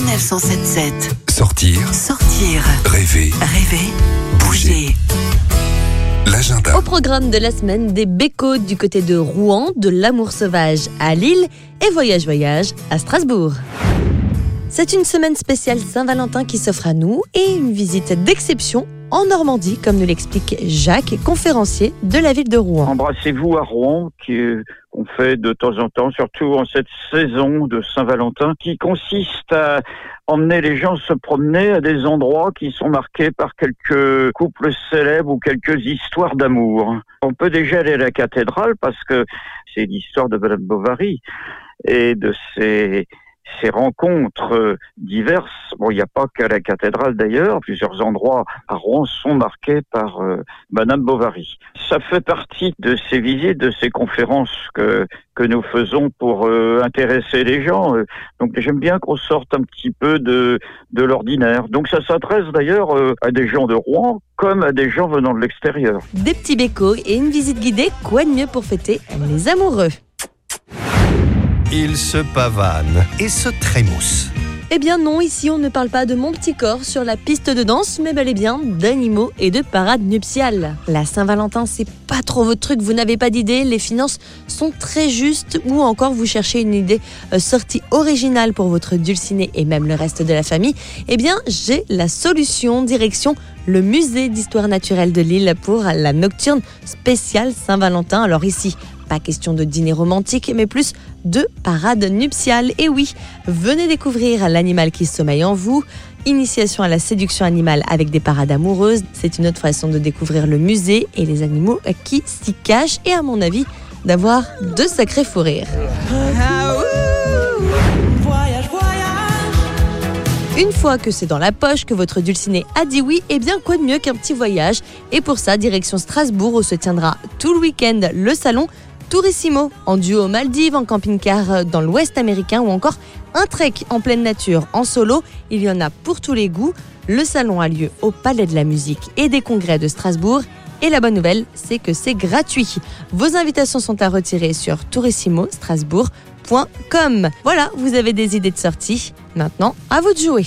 Sanef 177. Sortir, Sortir, rêver, rêver, bouger. l'agenda. Au programme de la semaine, des bécos du côté de Rouen, de l'amour sauvage à Lille et voyage voyage à Strasbourg. C'est une semaine spéciale Saint-Valentin qui s'offre à nous et une visite d'exception en Normandie, comme nous l'explique Jacques, conférencier de la ville de Rouen. Embrassez-vous à Rouen, qu'on fait de temps en temps, surtout en cette saison de Saint-Valentin, qui consiste à emmener les gens se promener à des endroits qui sont marqués par quelques couples célèbres ou quelques histoires d'amour. On peut déjà aller à la cathédrale parce que c'est l'histoire de Madame Bovary et de ses ces rencontres euh, diverses. Bon, il n'y a pas qu'à la cathédrale d'ailleurs. Plusieurs endroits à Rouen sont marqués par euh, Madame Bovary. Ça fait partie de ces visites, de ces conférences que que nous faisons pour euh, intéresser les gens. Donc j'aime bien qu'on sorte un petit peu de de l'ordinaire. Donc ça s'adresse d'ailleurs à des gens de Rouen comme à des gens venant de l'extérieur. Des petits bécos et une visite guidée, quoi de mieux pour fêter les amoureux Il se pavane et se trémousse. Eh bien non, ici on ne parle pas de mon petit corps sur la piste de danse, mais bel et bien d'animaux et de parades nuptiales. La Saint-Valentin, c'est pas trop votre truc, vous n'avez pas d'idée, les finances sont très justes, ou encore vous cherchez une idée euh, sortie originale pour votre dulciné et même le reste de la famille. Eh bien, j'ai la solution, direction le musée d'histoire naturelle de Lille pour la nocturne spéciale Saint-Valentin. Alors ici, pas question de dîner romantique, mais plus de parade nuptiale. Et oui, venez découvrir l'animal qui sommeille en vous. Initiation à la séduction animale avec des parades amoureuses. C'est une autre façon de découvrir le musée et les animaux qui s'y cachent. Et à mon avis, d'avoir de sacrés fous rires. Une fois que c'est dans la poche, que votre dulciné a dit oui, eh bien quoi de mieux qu'un petit voyage? Et pour ça, direction Strasbourg où se tiendra tout le week-end le salon Tourissimo, en duo Maldives, en camping-car euh, dans l'Ouest américain ou encore un trek en pleine nature en solo. Il y en a pour tous les goûts. Le salon a lieu au Palais de la Musique et des Congrès de Strasbourg. Et la bonne nouvelle, c'est que c'est gratuit. Vos invitations sont à retirer sur tourissimostrasbourg.com. Voilà, vous avez des idées de sortie. Maintenant, à vous de jouer.